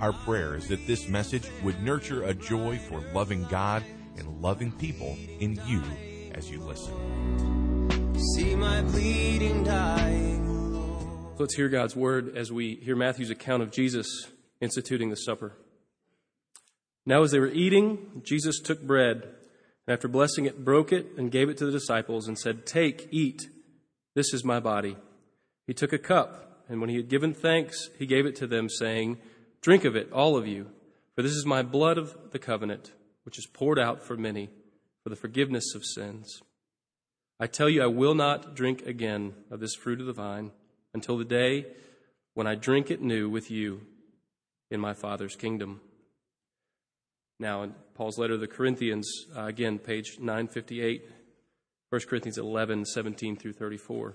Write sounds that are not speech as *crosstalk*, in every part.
Our prayer is that this message would nurture a joy for loving God and loving people in you as you listen. See my bleeding dying Lord. Let's hear God's word as we hear Matthew's account of Jesus instituting the supper. Now, as they were eating, Jesus took bread, and after blessing it, broke it and gave it to the disciples and said, Take, eat, this is my body. He took a cup, and when he had given thanks, he gave it to them, saying, Drink of it, all of you, for this is my blood of the covenant, which is poured out for many for the forgiveness of sins. I tell you, I will not drink again of this fruit of the vine until the day when I drink it new with you in my Father's kingdom. Now, in Paul's letter to the Corinthians, uh, again, page 958, 1 Corinthians 11, 17 through 34.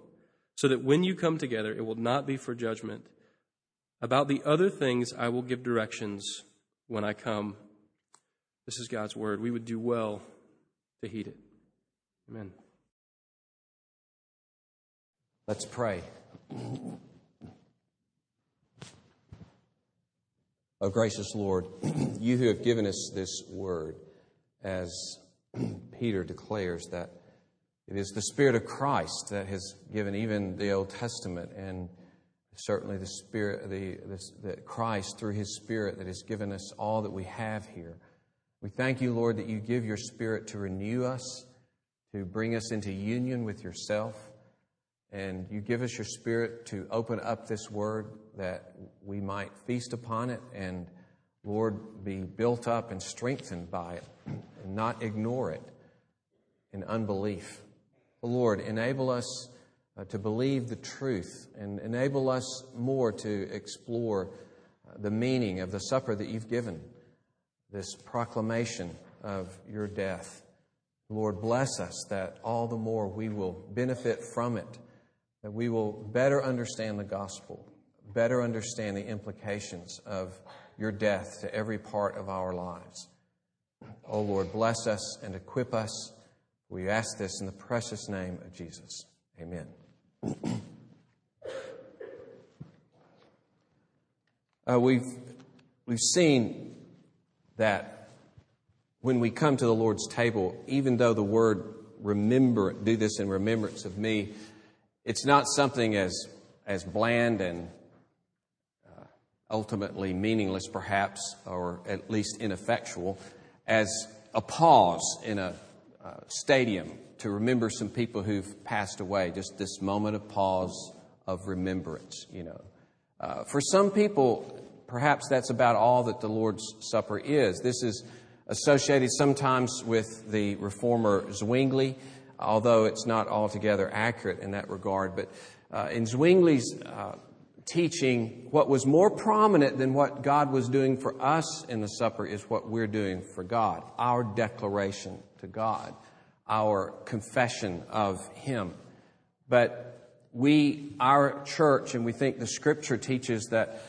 so that when you come together, it will not be for judgment. About the other things, I will give directions when I come. This is God's word. We would do well to heed it. Amen. Let's pray. Oh, gracious Lord, *clears throat* you who have given us this word, as *clears throat* Peter declares that it is the Spirit of Christ that has given even the Old Testament and certainly the Spirit, the, the, Christ through His Spirit that has given us all that we have here. We thank you, Lord, that you give your Spirit to renew us, to bring us into union with yourself, and you give us your Spirit to open up this word that we might feast upon it and, Lord, be built up and strengthened by it and not ignore it in unbelief. Lord, enable us uh, to believe the truth and enable us more to explore uh, the meaning of the supper that you've given, this proclamation of your death. Lord, bless us that all the more we will benefit from it, that we will better understand the gospel, better understand the implications of your death to every part of our lives. Oh Lord, bless us and equip us we ask this in the precious name of Jesus. Amen. uh, we've, we've seen that when we come to the Lord's table, even though the word remember, do this in remembrance of me, it's not something as, as bland and uh, ultimately meaningless, perhaps, or at least ineffectual, as a pause in a uh, stadium to remember some people who've passed away. Just this moment of pause of remembrance, you know. Uh, for some people, perhaps that's about all that the Lord's Supper is. This is associated sometimes with the reformer Zwingli, although it's not altogether accurate in that regard. But uh, in Zwingli's uh, teaching, what was more prominent than what God was doing for us in the supper is what we're doing for God, our declaration to God, our confession of Him. But we, our church, and we think the scripture teaches that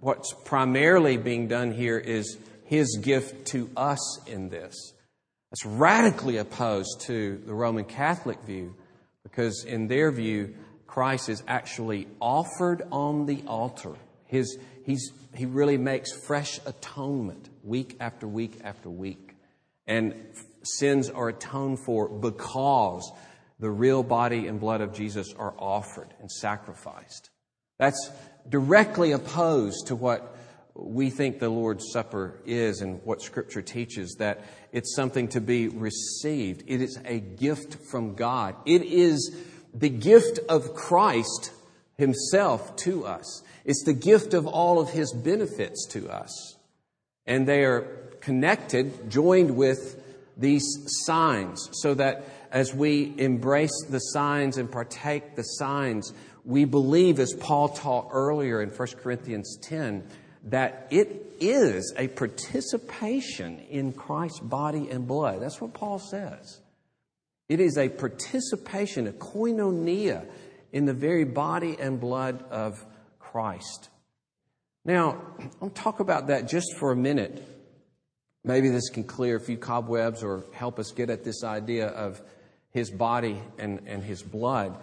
what's primarily being done here is his gift to us in this. That's radically opposed to the Roman Catholic view because, in their view, Christ is actually offered on the altar. His, he's, he really makes fresh atonement week after week after week. And sins are atoned for because the real body and blood of Jesus are offered and sacrificed. That's directly opposed to what we think the Lord's Supper is and what Scripture teaches that it's something to be received. It is a gift from God. It is the gift of Christ Himself to us. It's the gift of all of His benefits to us. And they are connected, joined with these signs, so that as we embrace the signs and partake the signs, we believe, as Paul taught earlier in 1 Corinthians 10, that it is a participation in Christ's body and blood. That's what Paul says. It is a participation, a koinonia, in the very body and blood of Christ. Now, I'll talk about that just for a minute. Maybe this can clear a few cobwebs or help us get at this idea of his body and, and his blood.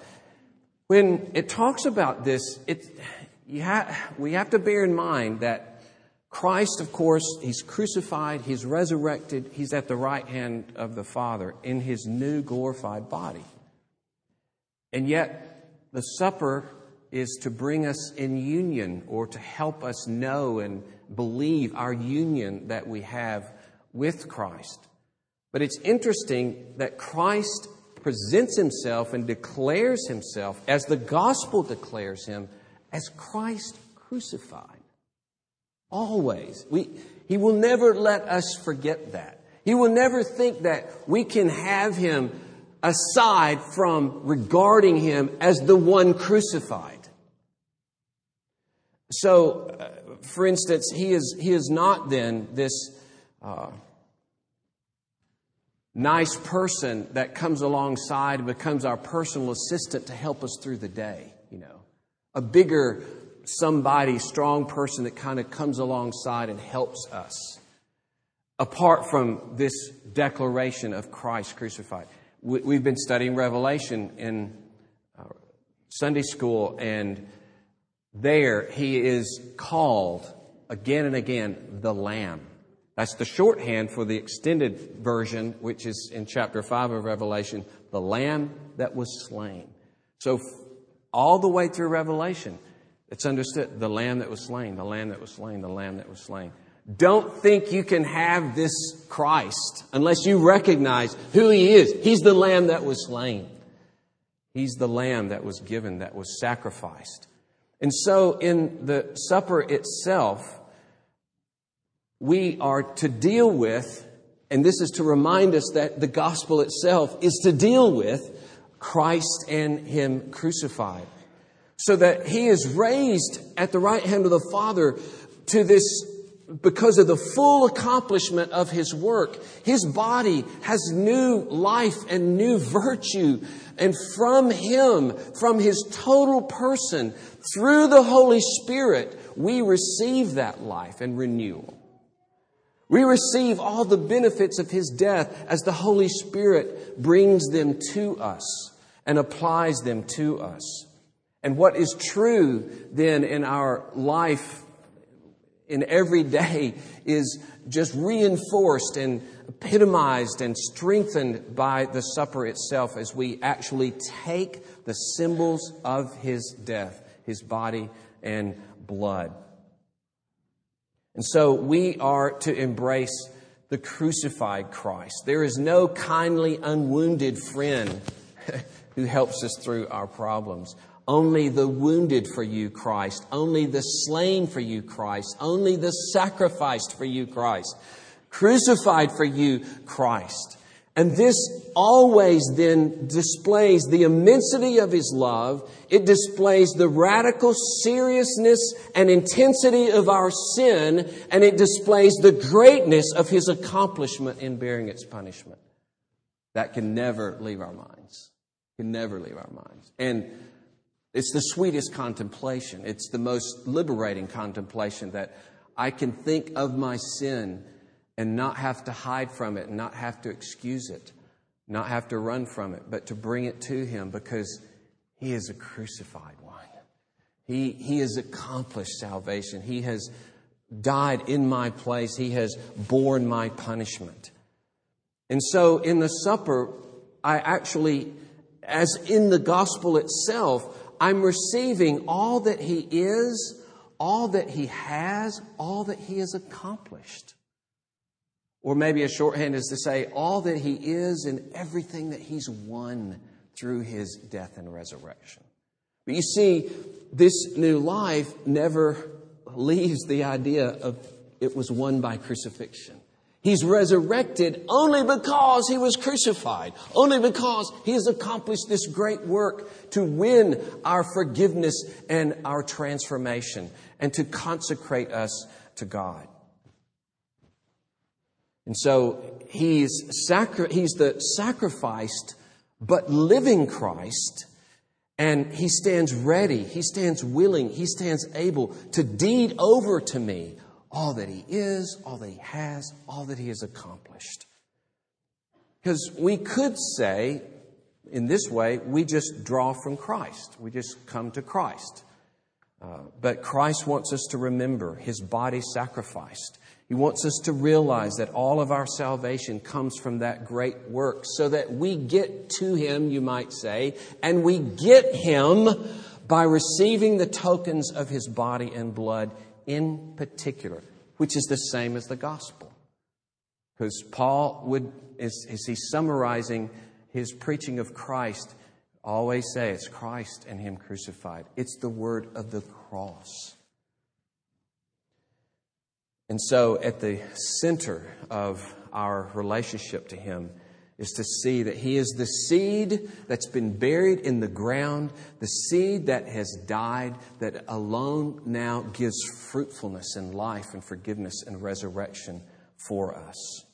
When it talks about this, it, ha- we have to bear in mind that Christ, of course, he's crucified, he's resurrected, he's at the right hand of the Father in his new glorified body. And yet, the supper is to bring us in union or to help us know and believe our union that we have with Christ. But it's interesting that Christ presents himself and declares himself as the gospel declares him as Christ crucified. Always. We, he will never let us forget that. He will never think that we can have him aside from regarding him as the one crucified. So, uh, for instance, he is, he is not then this uh, nice person that comes alongside and becomes our personal assistant to help us through the day, you know a bigger somebody, strong person that kind of comes alongside and helps us. Apart from this declaration of Christ crucified, we've been studying Revelation in uh, Sunday school, and there he is called again and again the Lamb. That's the shorthand for the extended version, which is in chapter 5 of Revelation, the Lamb that was slain. So all the way through Revelation, it's understood the lamb that was slain, the lamb that was slain, the lamb that was slain. Don't think you can have this Christ unless you recognize who he is. He's the lamb that was slain. He's the lamb that was given, that was sacrificed. And so in the supper itself, we are to deal with, and this is to remind us that the gospel itself is to deal with Christ and Him crucified. So that He is raised at the right hand of the Father to this because of the full accomplishment of his work. His body has new life and new virtue. And from him, from his total person, through the Holy Spirit, we receive that life and renewal. We receive all the benefits of his death as the Holy Spirit brings them to us and applies them to us. And what is true then in our life in every day is just reinforced and epitomized and strengthened by the supper itself as we actually take the symbols of his death, his body and blood. And so we are to embrace the crucified Christ. There is no kindly, unwounded friend *laughs* who helps us through our problems. Only the wounded for you, Christ. Only the slain for you, Christ. Only the sacrificed for you, Christ. Crucified for you, Christ. And this always then displays the immensity of his love. It displays the radical seriousness and intensity of our sin, and it displays the greatness of his accomplishment in bearing its punishment. That can never leave our minds. Can never leave our minds. And it's the sweetest contemplation. It's the most liberating contemplation that I can think of my sin and not have to hide from it, and not have to excuse it, not have to run from it, but to bring it to Him because He is a crucified one. He, he has accomplished salvation. He has died in my place. He has borne my punishment. And so in the supper, I actually, as in the gospel itself, I'm receiving all that He is, all that He has, all that He has accomplished. Or maybe a shorthand is to say all that He is and everything that He's won through His death and resurrection. But you see, this new life never leaves the idea of it was won by crucifixion. He's resurrected only because he was crucified, only because he has accomplished this great work to win our forgiveness and our transformation and to consecrate us to God. And so he's, sacri- he's the sacrificed but living Christ, and he stands ready, he stands willing, he stands able to deed over to me all that he is, all that he has, all that he has accomplished. Because we could say, in this way, we just draw from Christ. We just come to Christ. Uh, but Christ wants us to remember his body sacrificed. He wants us to realize that all of our salvation comes from that great work so that we get to him, you might say, and we get him by receiving the tokens of his body and blood in particular, which is the same as the gospel. Because Paul would, as, as he's summarizing his preaching of Christ, always say it's Christ and Him crucified. It's the word of the cross. And so, at the center of our relationship to Him is to see that He is the seed that's been buried in the ground, the seed that has died, that alone now gives fruitfulness and life and forgiveness and resurrection for us.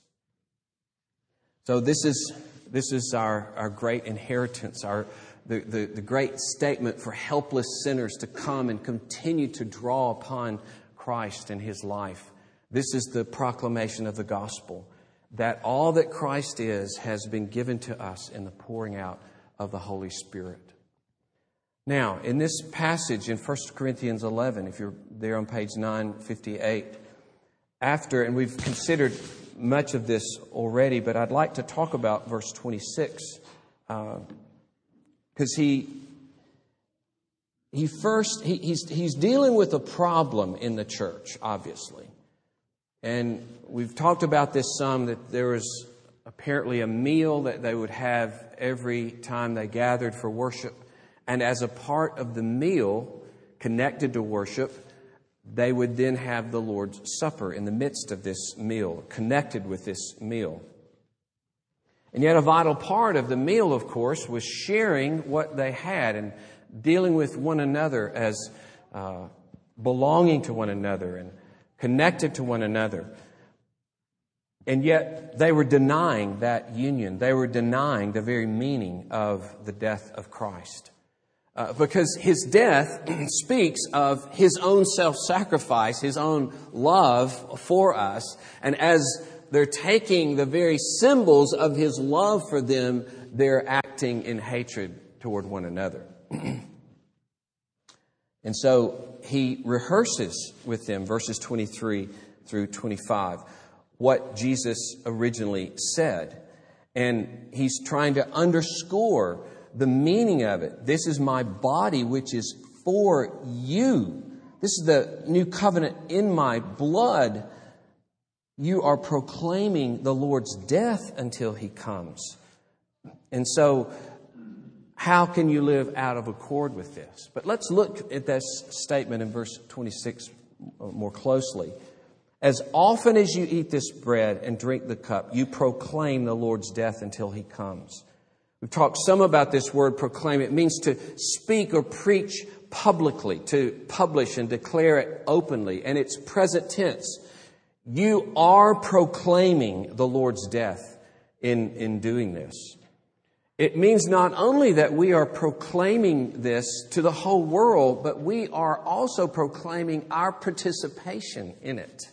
So, this is, this is our, our great inheritance, our, the, the, the great statement for helpless sinners to come and continue to draw upon Christ and His life. This is the proclamation of the gospel that all that Christ is has been given to us in the pouring out of the Holy Spirit. Now, in this passage in 1 Corinthians 11, if you're there on page 958, after, and we've considered much of this already, but I'd like to talk about verse 26, because uh, he, he first, he, he's, he's dealing with a problem in the church, obviously. And we've talked about this some that there was apparently a meal that they would have every time they gathered for worship. And as a part of the meal connected to worship, they would then have the Lord's Supper in the midst of this meal, connected with this meal. And yet, a vital part of the meal, of course, was sharing what they had and dealing with one another as uh, belonging to one another and connected to one another. And yet they were denying that union. They were denying the very meaning of the death of Christ. Uh, because his death *clears throat* speaks of his own self sacrifice, his own love for us. And as they're taking the very symbols of his love for them, they're acting in hatred toward one another. *clears throat* And so he rehearses with them, verses 23 through 25, what Jesus originally said. And he's trying to underscore the meaning of it. This is my body, which is for you. This is the new covenant in my blood. You are proclaiming the Lord's death until he comes. And so, how can you live out of accord with this? But let's look at this statement in verse 26 uh, more closely. As often as you eat this bread and drink the cup, you proclaim the Lord's death until he comes. We've talked some about this word proclaim. It means to speak or preach publicly, to publish and declare it openly. And it's present tense. You are proclaiming the Lord's death in, in doing this. It means not only that we are proclaiming this to the whole world, but we are also proclaiming our participation in it.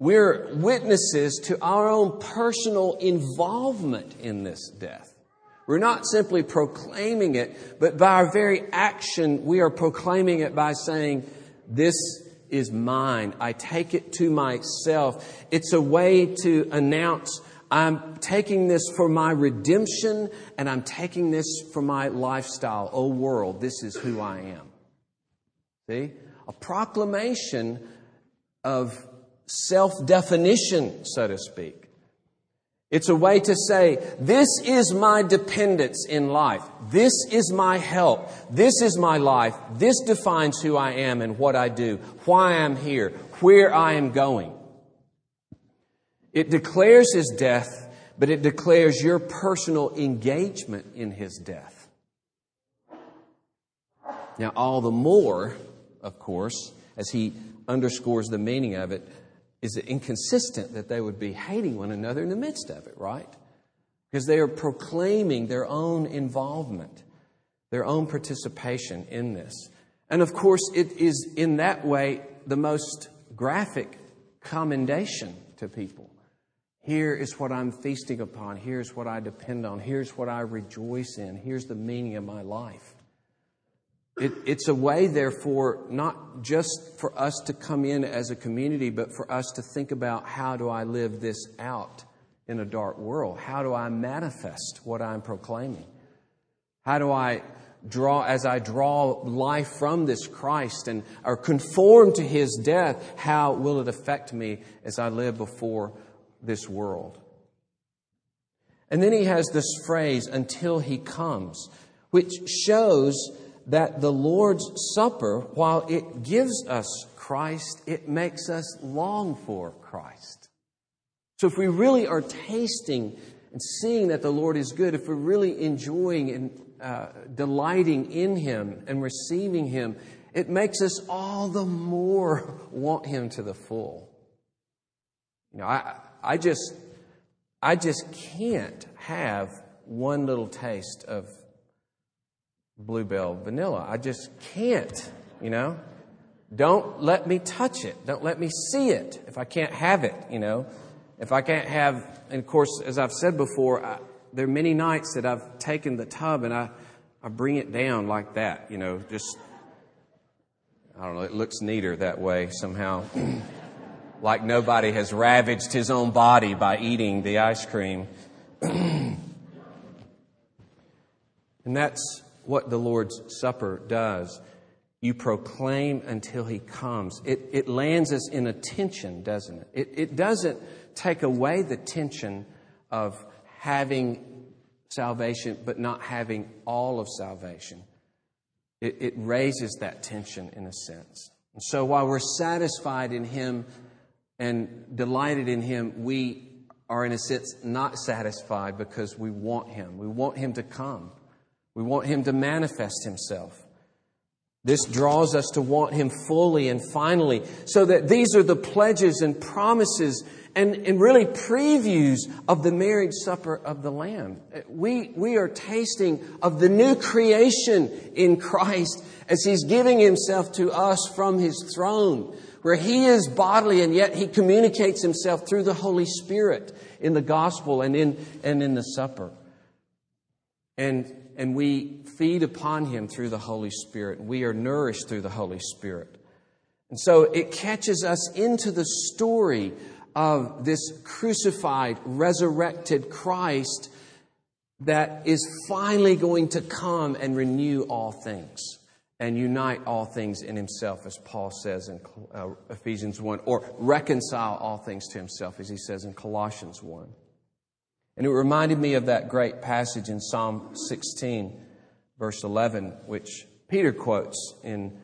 We're witnesses to our own personal involvement in this death. We're not simply proclaiming it, but by our very action, we are proclaiming it by saying, This is mine. I take it to myself. It's a way to announce I'm taking this for my redemption and I'm taking this for my lifestyle. Oh, world, this is who I am. See? A proclamation of self definition, so to speak. It's a way to say, this is my dependence in life. This is my help. This is my life. This defines who I am and what I do, why I'm here, where I am going. It declares his death, but it declares your personal engagement in his death. Now, all the more, of course, as he underscores the meaning of it, is it inconsistent that they would be hating one another in the midst of it, right? Because they are proclaiming their own involvement, their own participation in this. And of course, it is in that way the most graphic commendation to people. Here is what I'm feasting upon. Here's what I depend on. Here's what I rejoice in. Here's the meaning of my life. It, it's a way, therefore, not just for us to come in as a community, but for us to think about how do I live this out in a dark world? How do I manifest what I'm proclaiming? How do I draw, as I draw life from this Christ and are conformed to his death, how will it affect me as I live before this world. And then he has this phrase, until he comes, which shows that the Lord's Supper, while it gives us Christ, it makes us long for Christ. So if we really are tasting and seeing that the Lord is good, if we're really enjoying and uh, delighting in Him and receiving Him, it makes us all the more *laughs* want Him to the full. You know, I, I just, I just can't have one little taste of Blue Bell vanilla. I just can't, you know. Don't let me touch it. Don't let me see it if I can't have it, you know. If I can't have, and of course, as I've said before, I, there are many nights that I've taken the tub and I, I bring it down like that, you know, just, I don't know, it looks neater that way somehow. *clears throat* like nobody has ravaged his own body by eating the ice cream. *clears throat* and that's what the Lord's Supper does. You proclaim until he comes. It, it lands us in a tension, doesn't it? it? It doesn't take away the tension of having salvation but not having all of salvation. It, it raises that tension in a sense. And so while we're satisfied in him and delighted in Him, we are, in a sense, not satisfied because we want Him. We want Him to come. We want Him to manifest Himself. This draws us to want Him fully and finally, so that these are the pledges and promises and, and really previews of the marriage supper of the Lamb. We, we are tasting of the new creation in Christ as He's giving Himself to us from His throne where he is bodily and yet he communicates himself through the Holy Spirit in the gospel and in, and in the supper. And, and we feed upon him through the Holy Spirit. We are nourished through the Holy Spirit. And so it catches us into the story of this crucified, resurrected Christ that is finally going to come and renew all things and unite all things in himself, as Paul says in uh, Ephesians 1, or reconcile all things to himself, as he says in Colossians 1. And it reminded me of that great passage in Psalm 16, verse 11, which Peter quotes in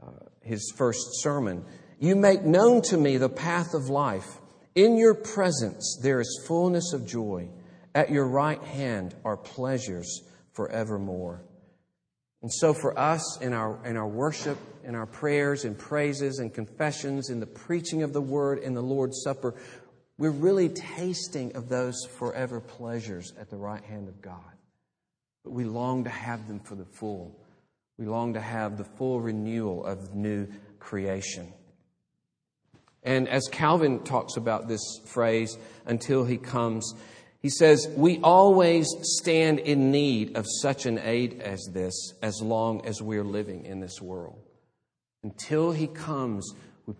uh, his first sermon. You make known to me the path of life. In your presence there is fullness of joy. At your right hand are pleasures forevermore. And so, for us in our, in our worship, in our prayers and praises and confessions, in the preaching of the word, in the Lord's Supper, we're really tasting of those forever pleasures at the right hand of God. But we long to have them for the full. We long to have the full renewal of new creation. And as Calvin talks about this phrase, until he comes, he says, We always stand in need of such an aid as this as long as we're living in this world. Until he comes, we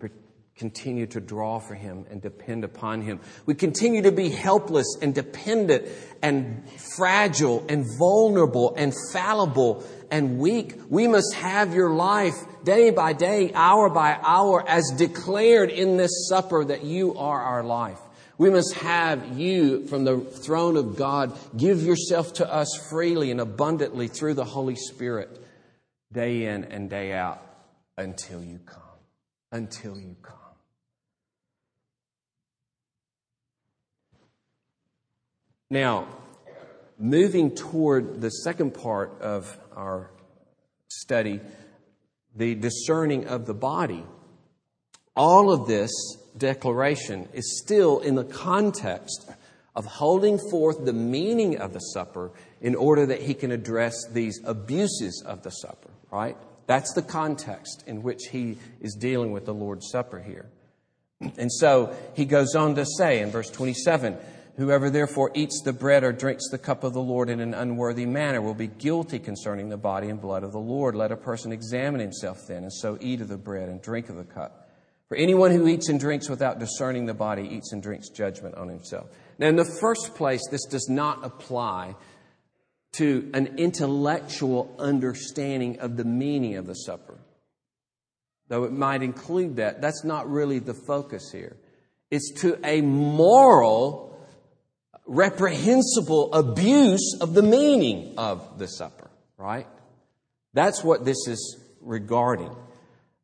continue to draw for him and depend upon him. We continue to be helpless and dependent and fragile and vulnerable and fallible and weak. We must have your life day by day, hour by hour, as declared in this supper that you are our life. We must have you from the throne of God give yourself to us freely and abundantly through the Holy Spirit day in and day out until you come. Until you come. Now, moving toward the second part of our study, the discerning of the body, all of this declaration is still in the context of holding forth the meaning of the supper in order that he can address these abuses of the supper, right? That's the context in which he is dealing with the Lord's Supper here. And so he goes on to say in verse 27 Whoever therefore eats the bread or drinks the cup of the Lord in an unworthy manner will be guilty concerning the body and blood of the Lord. Let a person examine himself then, and so eat of the bread and drink of the cup. For anyone who eats and drinks without discerning the body eats and drinks judgment on himself. Now, in the first place, this does not apply to an intellectual understanding of the meaning of the supper. Though it might include that, that's not really the focus here. It's to a moral, reprehensible abuse of the meaning of the supper, right? That's what this is regarding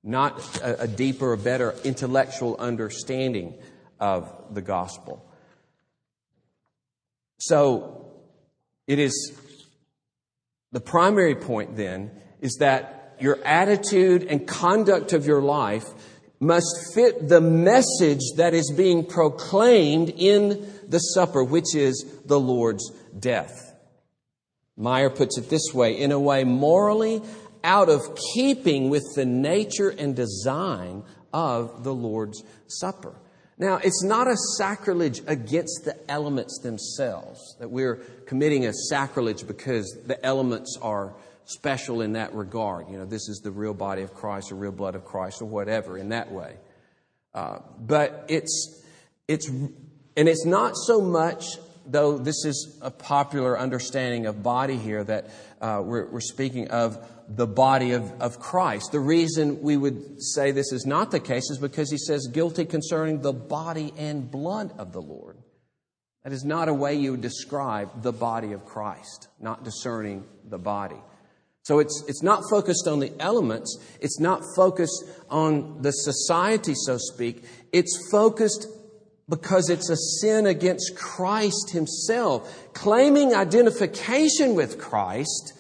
not a, a deeper better intellectual understanding of the gospel. So, it is the primary point then is that your attitude and conduct of your life must fit the message that is being proclaimed in the supper, which is the Lord's death. Meyer puts it this way in a way morally out of keeping with the nature and design of the Lord's Supper. Now, it's not a sacrilege against the elements themselves, that we're committing a sacrilege because the elements are special in that regard. You know, this is the real body of Christ or real blood of Christ or whatever in that way. Uh, but it's, it's, and it's not so much, though this is a popular understanding of body here, that uh, we're, we're speaking of the body of, of Christ. The reason we would say this is not the case is because he says guilty concerning the body and blood of the Lord. That is not a way you would describe the body of Christ, not discerning the body. So it's, it's not focused on the elements. It's not focused on the society, so speak. It's focused because it's a sin against Christ himself. Claiming identification with Christ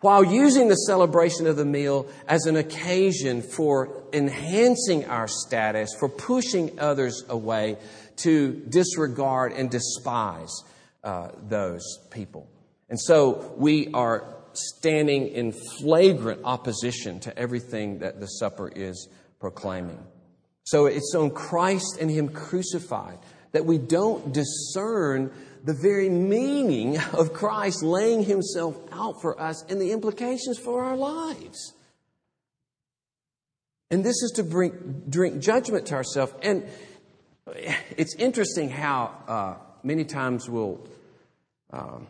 while using the celebration of the meal as an occasion for enhancing our status, for pushing others away to disregard and despise uh, those people. And so we are standing in flagrant opposition to everything that the supper is proclaiming. So it's on Christ and Him crucified that we don't discern the very meaning of Christ laying himself out for us and the implications for our lives. And this is to bring, drink judgment to ourselves. And it's interesting how uh, many times we'll, um,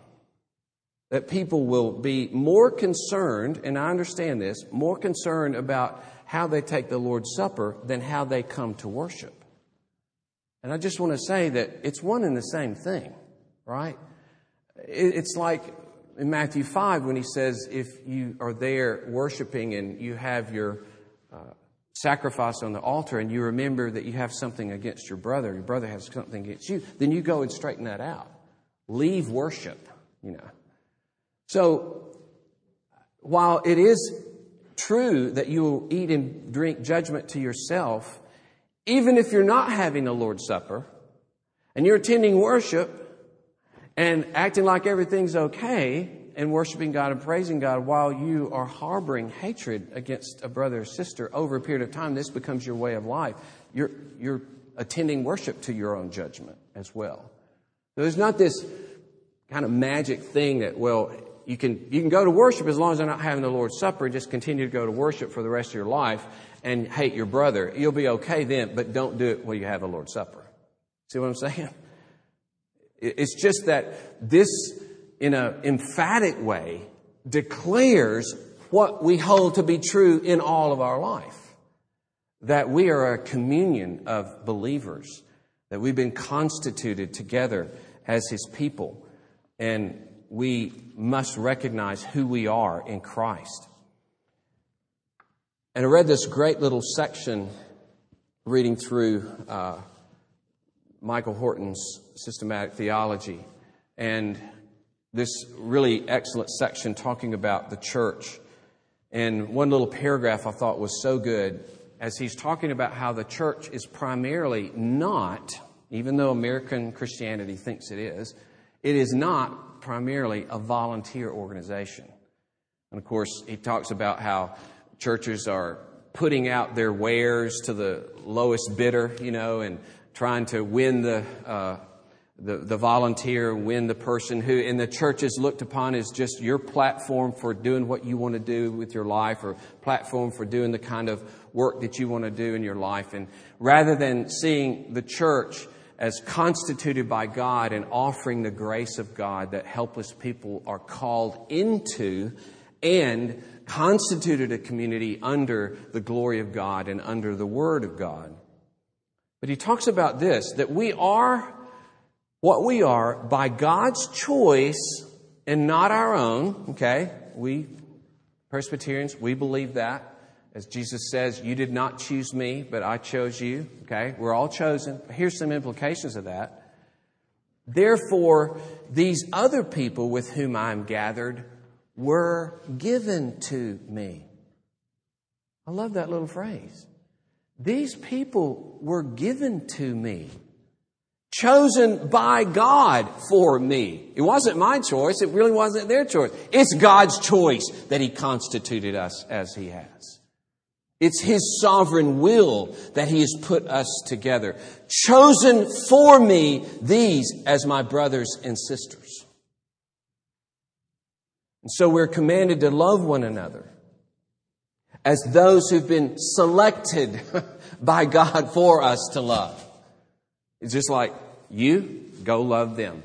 that people will be more concerned, and I understand this, more concerned about how they take the Lord's Supper than how they come to worship. And I just want to say that it's one and the same thing, right? It's like in Matthew 5 when he says, if you are there worshiping and you have your uh, sacrifice on the altar and you remember that you have something against your brother, your brother has something against you, then you go and straighten that out. Leave worship, you know. So, while it is true that you will eat and drink judgment to yourself, even if you're not having the Lord's Supper and you're attending worship and acting like everything's okay and worshiping God and praising God while you are harboring hatred against a brother or sister over a period of time, this becomes your way of life. You're, you're attending worship to your own judgment as well. So there's not this kind of magic thing that, well, you can, you can go to worship as long as they're not having the Lord's Supper and just continue to go to worship for the rest of your life and hate your brother. You'll be okay then, but don't do it while you have the Lord's Supper. See what I'm saying? It's just that this, in an emphatic way, declares what we hold to be true in all of our life. That we are a communion of believers, that we've been constituted together as His people, and we must recognize who we are in Christ. And I read this great little section reading through uh, Michael Horton's systematic theology, and this really excellent section talking about the church. And one little paragraph I thought was so good as he's talking about how the church is primarily not, even though American Christianity thinks it is, it is not primarily a volunteer organization. And of course, he talks about how churches are putting out their wares to the lowest bidder, you know, and trying to win the, uh, the, the volunteer, win the person who in the church is looked upon as just your platform for doing what you want to do with your life or platform for doing the kind of work that you want to do in your life. And rather than seeing the church as constituted by God and offering the grace of God that helpless people are called into and constituted a community under the glory of God and under the Word of God. But he talks about this that we are what we are by God's choice and not our own. Okay? We, Presbyterians, we believe that. As Jesus says, You did not choose me, but I chose you. Okay? We're all chosen. Here's some implications of that. Therefore, these other people with whom I'm gathered were given to me. I love that little phrase. These people were given to me, chosen by God for me. It wasn't my choice, it really wasn't their choice. It's God's choice that He constituted us as He has. It's His sovereign will that He has put us together. Chosen for me, these as my brothers and sisters. And so we're commanded to love one another as those who've been selected *laughs* by God for us to love. It's just like you go love them.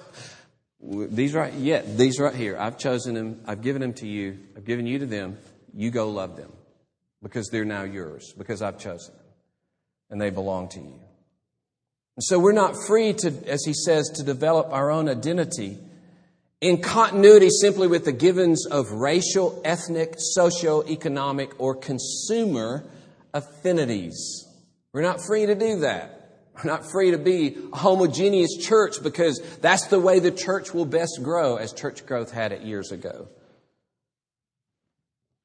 *laughs* these right, yeah, these right here. I've chosen them. I've given them to you. I've given you to them. You go love them because they're now yours because I've chosen them and they belong to you. And so we're not free to, as he says, to develop our own identity in continuity simply with the givens of racial, ethnic, socio-economic, or consumer affinities. We're not free to do that. We're not free to be a homogeneous church because that's the way the church will best grow as church growth had it years ago.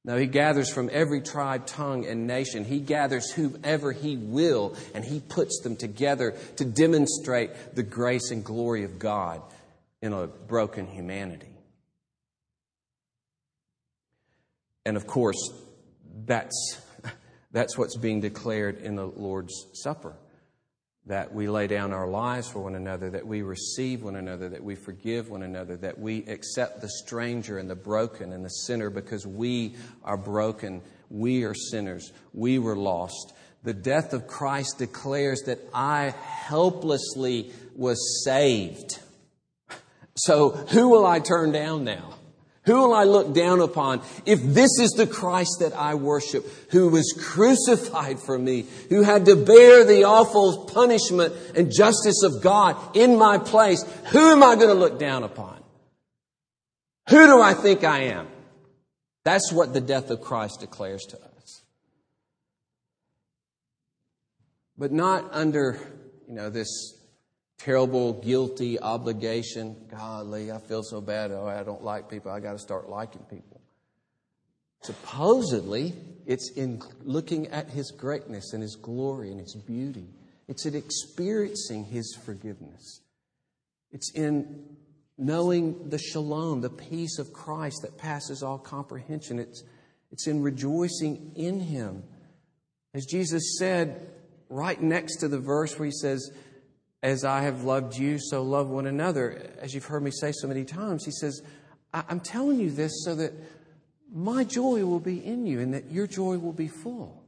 No, he gathers from every tribe, tongue, and nation. He gathers whoever he will, and he puts them together to demonstrate the grace and glory of God in a broken humanity. And of course, that's, *laughs* that's what's being declared in the Lord's Supper. That we lay down our lives for one another, that we receive one another, that we forgive one another, that we accept the stranger and the broken and the sinner because we are broken, we are sinners, we were lost. The death of Christ declares that I helplessly was saved. So who will I turn down now? Who will I look down upon if this is the Christ that I worship, who was crucified for me, who had to bear the awful punishment and justice of God in my place? Who am I going to look down upon? Who do I think I am? That's what the death of Christ declares to us. But not under, you know, this terrible, guilty obligation. Golly, I feel so bad. Oh, I don't like people. I got to start liking people. Supposedly, it's in looking at His greatness and His glory and His beauty. It's in experiencing His forgiveness. It's in knowing the shalom, the peace of Christ that passes all comprehension. It's, it's in rejoicing in Him. As Jesus said, right next to the verse where He says, as I have loved you, so love one another. As you've heard me say so many times, he says, I'm telling you this so that my joy will be in you and that your joy will be full.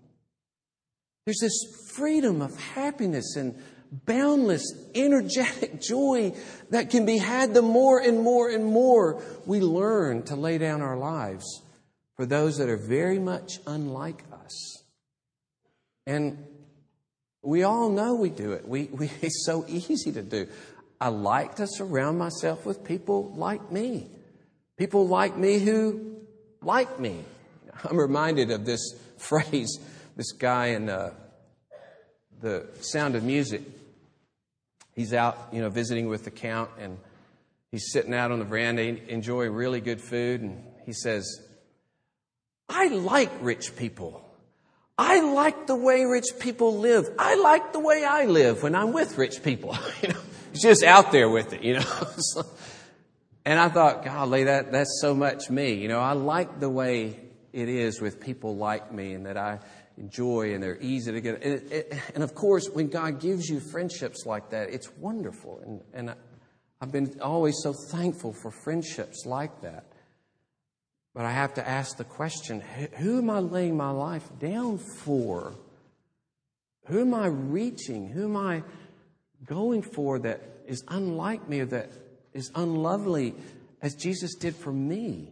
There's this freedom of happiness and boundless, energetic *laughs* joy that can be had the more and more and more we learn to lay down our lives for those that are very much unlike us. And we all know we do it. We, we, *laughs* it's so easy to do. I like to surround myself with people like me. People like me who like me. I'm reminded of this *laughs* phrase, this guy in uh, the Sound of Music. He's out, you know, visiting with the count, and he's sitting out on the veranda, enjoying really good food, and he says, I like rich people. I like the way rich people live. I like the way I live when I'm with rich people. *laughs* you know, it's just out there with it, you know. *laughs* and I thought, golly, that, that's so much me. You know, I like the way it is with people like me and that I enjoy and they're easy to get. And, and of course, when God gives you friendships like that, it's wonderful. And, and I've been always so thankful for friendships like that. But I have to ask the question who am I laying my life down for? Who am I reaching? Who am I going for that is unlike me or that is unlovely as Jesus did for me?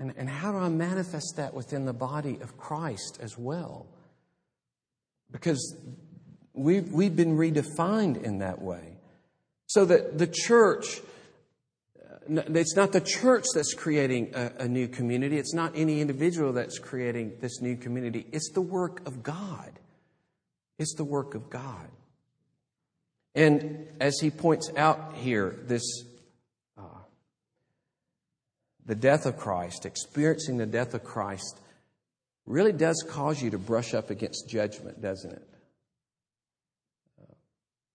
And, and how do I manifest that within the body of Christ as well? Because we've, we've been redefined in that way. So that the church it's not the church that's creating a, a, new community. It's not any individual that's creating this new community. It's the work of God. It's the work of God. And as he points out here, this uh, the death of Christ, experiencing the death of Christ, really does cause you to brush up against judgment, doesn't it?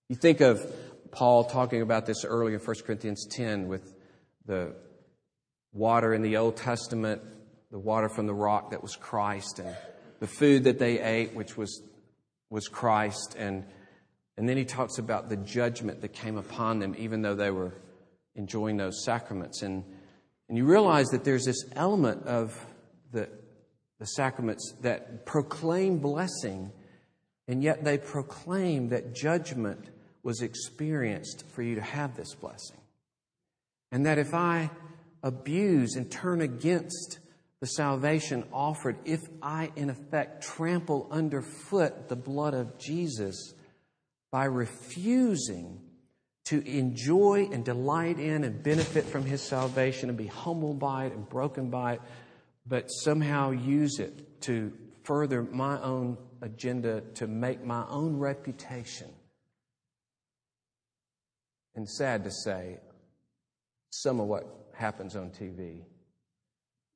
You think of Paul talking about this earlier in 1 Corinthians 10 with the water in the Old Testament, the water from the rock that was Christ, and the food that they ate, which was, was Christ. And, and then he talks about the judgment that came upon them, even though they were enjoying those sacraments. And, and you realize that there's this element of the, the sacraments that proclaim blessing, and yet they proclaim that judgment was experienced for you to have this blessing. And that if I abuse and turn against the salvation offered, if I in effect trample underfoot the blood of Jesus by refusing to enjoy and delight in and benefit from his salvation and be humbled by it and broken by it, but somehow use it to further my own agenda to make my own reputation. And sad to say, some of what happens on TV,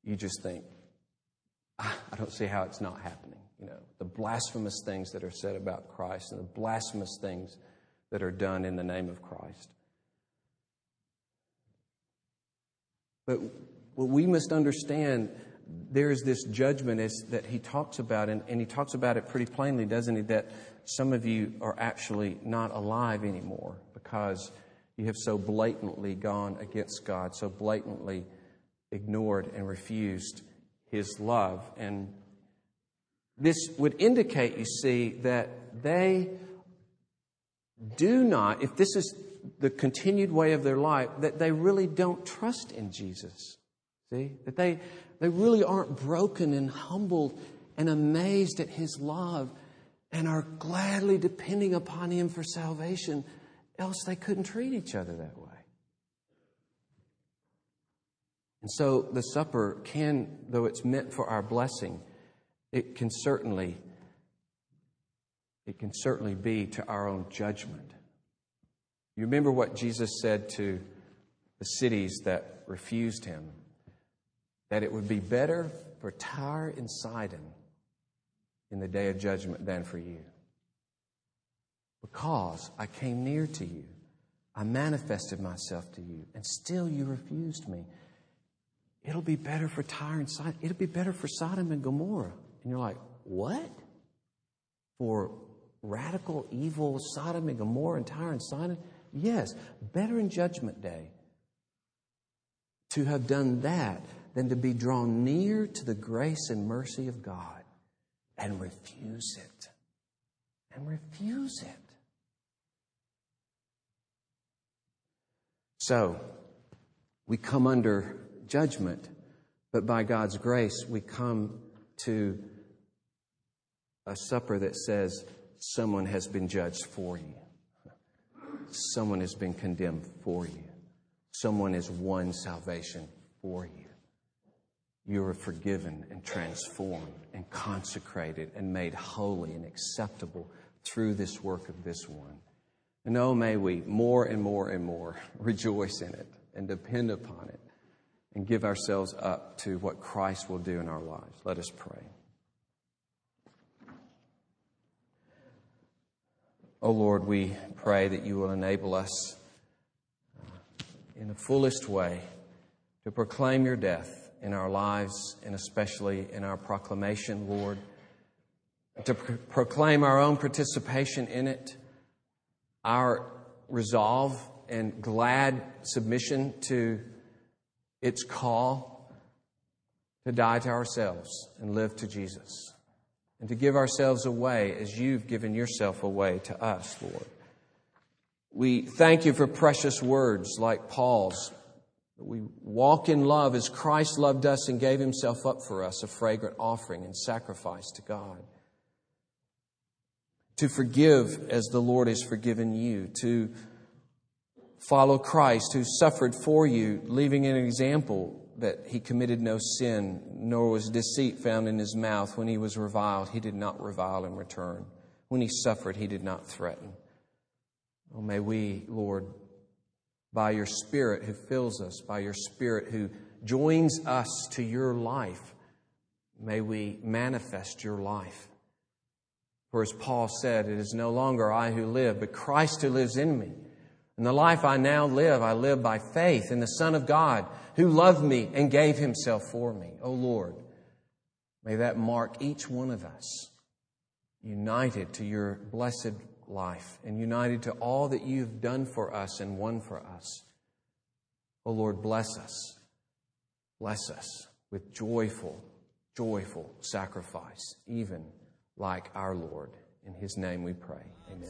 you just think, ah, I don't see how it's not happening. You know, the blasphemous things that are said about Christ and the blasphemous things that are done in the name of Christ. But what we must understand there's this judgment is, that he talks about, and, and he talks about it pretty plainly, doesn't he? That some of you are actually not alive anymore because you have so blatantly gone against God, so blatantly ignored and refused his love. And this would indicate, you see, that they do not, if this is the continued way of their life, that they really don't trust in Jesus. See? That they, they really aren't broken and humbled and amazed at his love and are gladly depending upon him for salvation, else they couldn't treat each other that way. And so the supper can, though it's meant for our blessing, it can certainly it can certainly be to our own judgment. You remember what Jesus said to the cities that refused him? That it would be better for Tyre and Sidon in the day of judgment than for you. Because I came near to you, I manifested myself to you, and still you refused me. It'll be better for Tyre and Sidon. It'll be better for Sodom and Gomorrah. And you're like, what? For radical evil Sodom and Gomorrah and Tyre and Sidon? Yes, better in Judgment Day to have done that than to be drawn near to the grace and mercy of God and refuse it. And refuse it. So, we come under judgment, but by God's grace, we come to a supper that says someone has been judged for you, someone has been condemned for you, someone has won salvation for you. You are forgiven and transformed and consecrated and made holy and acceptable through this work of this one. And oh, may we more and more and more rejoice in it and depend upon it and give ourselves up to what Christ will do in our lives. Let us pray. Oh Lord, we pray that you will enable us uh, in the fullest way to proclaim your death in our lives and especially in our proclamation, Lord, to pro- proclaim our own participation in it, our resolve and glad submission to its call to die to ourselves and live to Jesus, and to give ourselves away as you've given yourself away to us, Lord. We thank you for precious words like Paul's. We walk in love as Christ loved us and gave himself up for us, a fragrant offering and sacrifice to God. To forgive as the Lord has forgiven you, to follow Christ who suffered for you, leaving an example that he committed no sin, nor was deceit found in his mouth. When he was reviled, he did not revile in return. When he suffered, he did not threaten. Oh, may we, Lord, by your Spirit who fills us, by your Spirit who joins us to your life, may we manifest your life. For as Paul said, it is no longer I who live, but Christ who lives in me. And the life I now live, I live by faith in the Son of God who loved me and gave himself for me. O oh Lord, may that mark each one of us united to your blessed life and united to all that you've done for us and won for us. O oh Lord, bless us. Bless us with joyful, joyful sacrifice, even like our Lord. In his name we pray. Amen.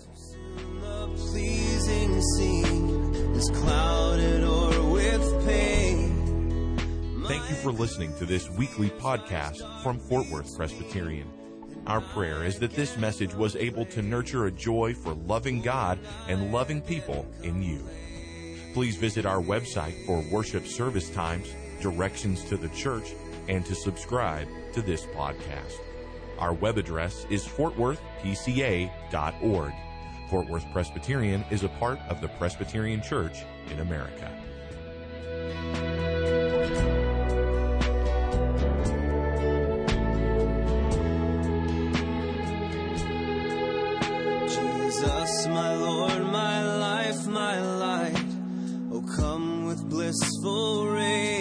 Thank you for listening to this weekly podcast from Fort Worth Presbyterian. Our prayer is that this message was able to nurture a joy for loving God and loving people in you. Please visit our website for worship service times, directions to the church, and to subscribe to this podcast. Our web address is fortworthpca.org. Fort Worth Presbyterian is a part of the Presbyterian Church in America. Jesus, my Lord, my life, my light. Oh, come with blissful ray.